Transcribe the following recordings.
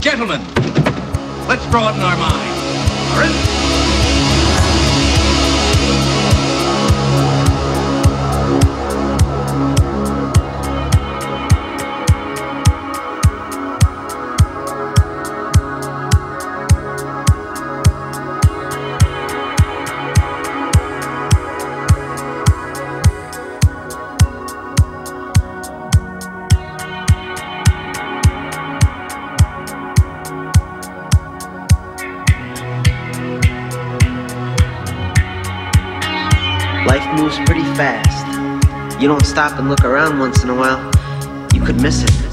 Gentlemen, let's broaden our minds. fast. You don't stop and look around once in a while, you could miss it.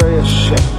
serious shit.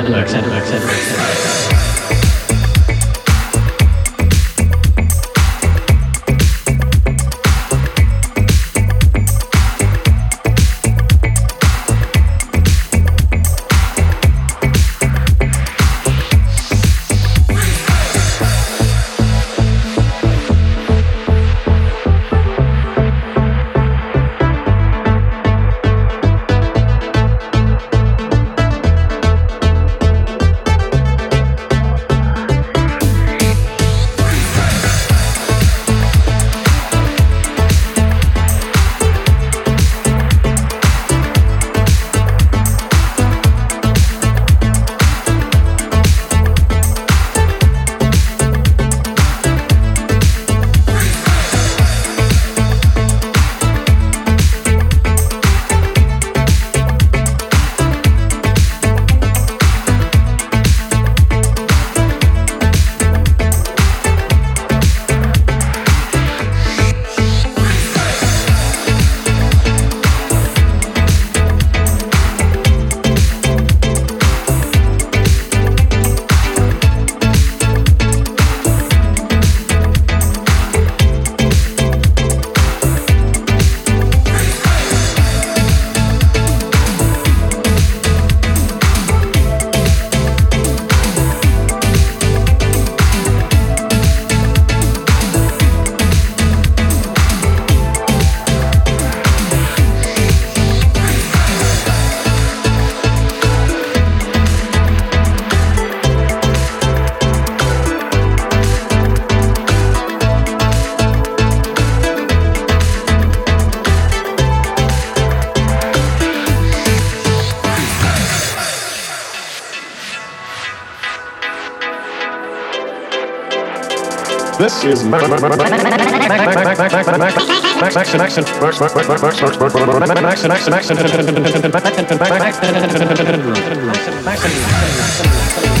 Thank This is Max Action Thank